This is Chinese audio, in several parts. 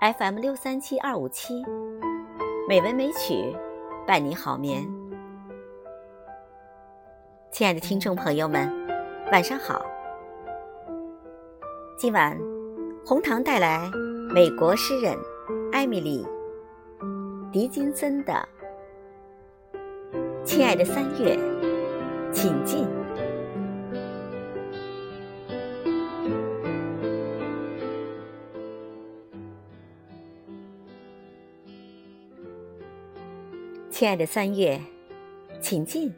FM 六三七二五七，美文美曲，伴你好眠。亲爱的听众朋友们，晚上好。今晚，红糖带来美国诗人艾米丽·狄金森的《亲爱的三月，请进》。亲爱的三月，请进。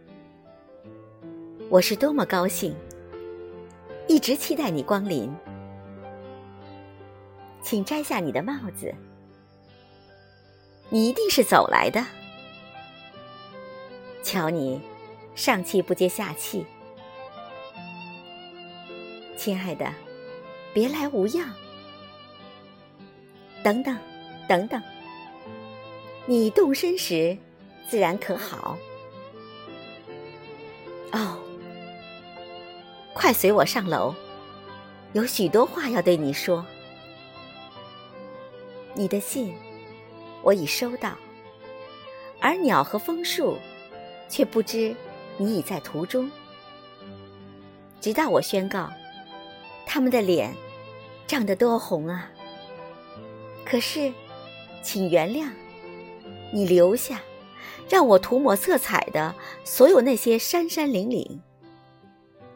我是多么高兴，一直期待你光临。请摘下你的帽子，你一定是走来的。瞧你，上气不接下气。亲爱的，别来无恙。等等，等等，你动身时。自然可好？哦，快随我上楼，有许多话要对你说。你的信我已收到，而鸟和枫树却不知你已在途中。直到我宣告，他们的脸涨得多红啊！可是，请原谅，你留下。让我涂抹色彩的所有那些山山岭岭，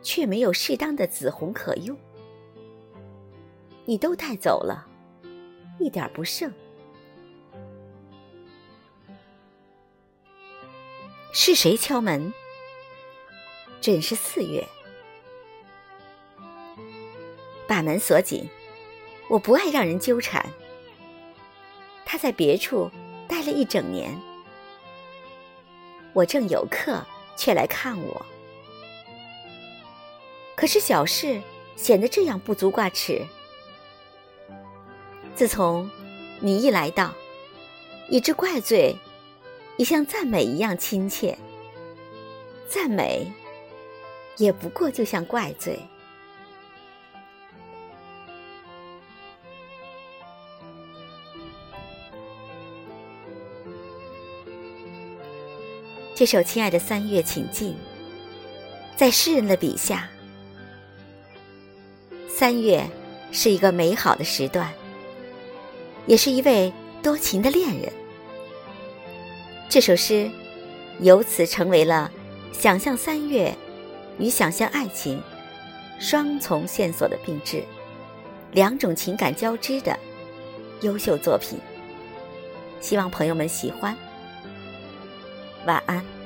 却没有适当的紫红可用。你都带走了，一点不剩。是谁敲门？准是四月。把门锁紧，我不爱让人纠缠。他在别处待了一整年。我正有客，却来看我。可是小事显得这样不足挂齿。自从你一来到，一只怪罪也像赞美一样亲切。赞美，也不过就像怪罪。这首《亲爱的三月，请进》在诗人的笔下，三月是一个美好的时段，也是一位多情的恋人。这首诗由此成为了想象三月与想象爱情双重线索的并置，两种情感交织的优秀作品。希望朋友们喜欢。晚安。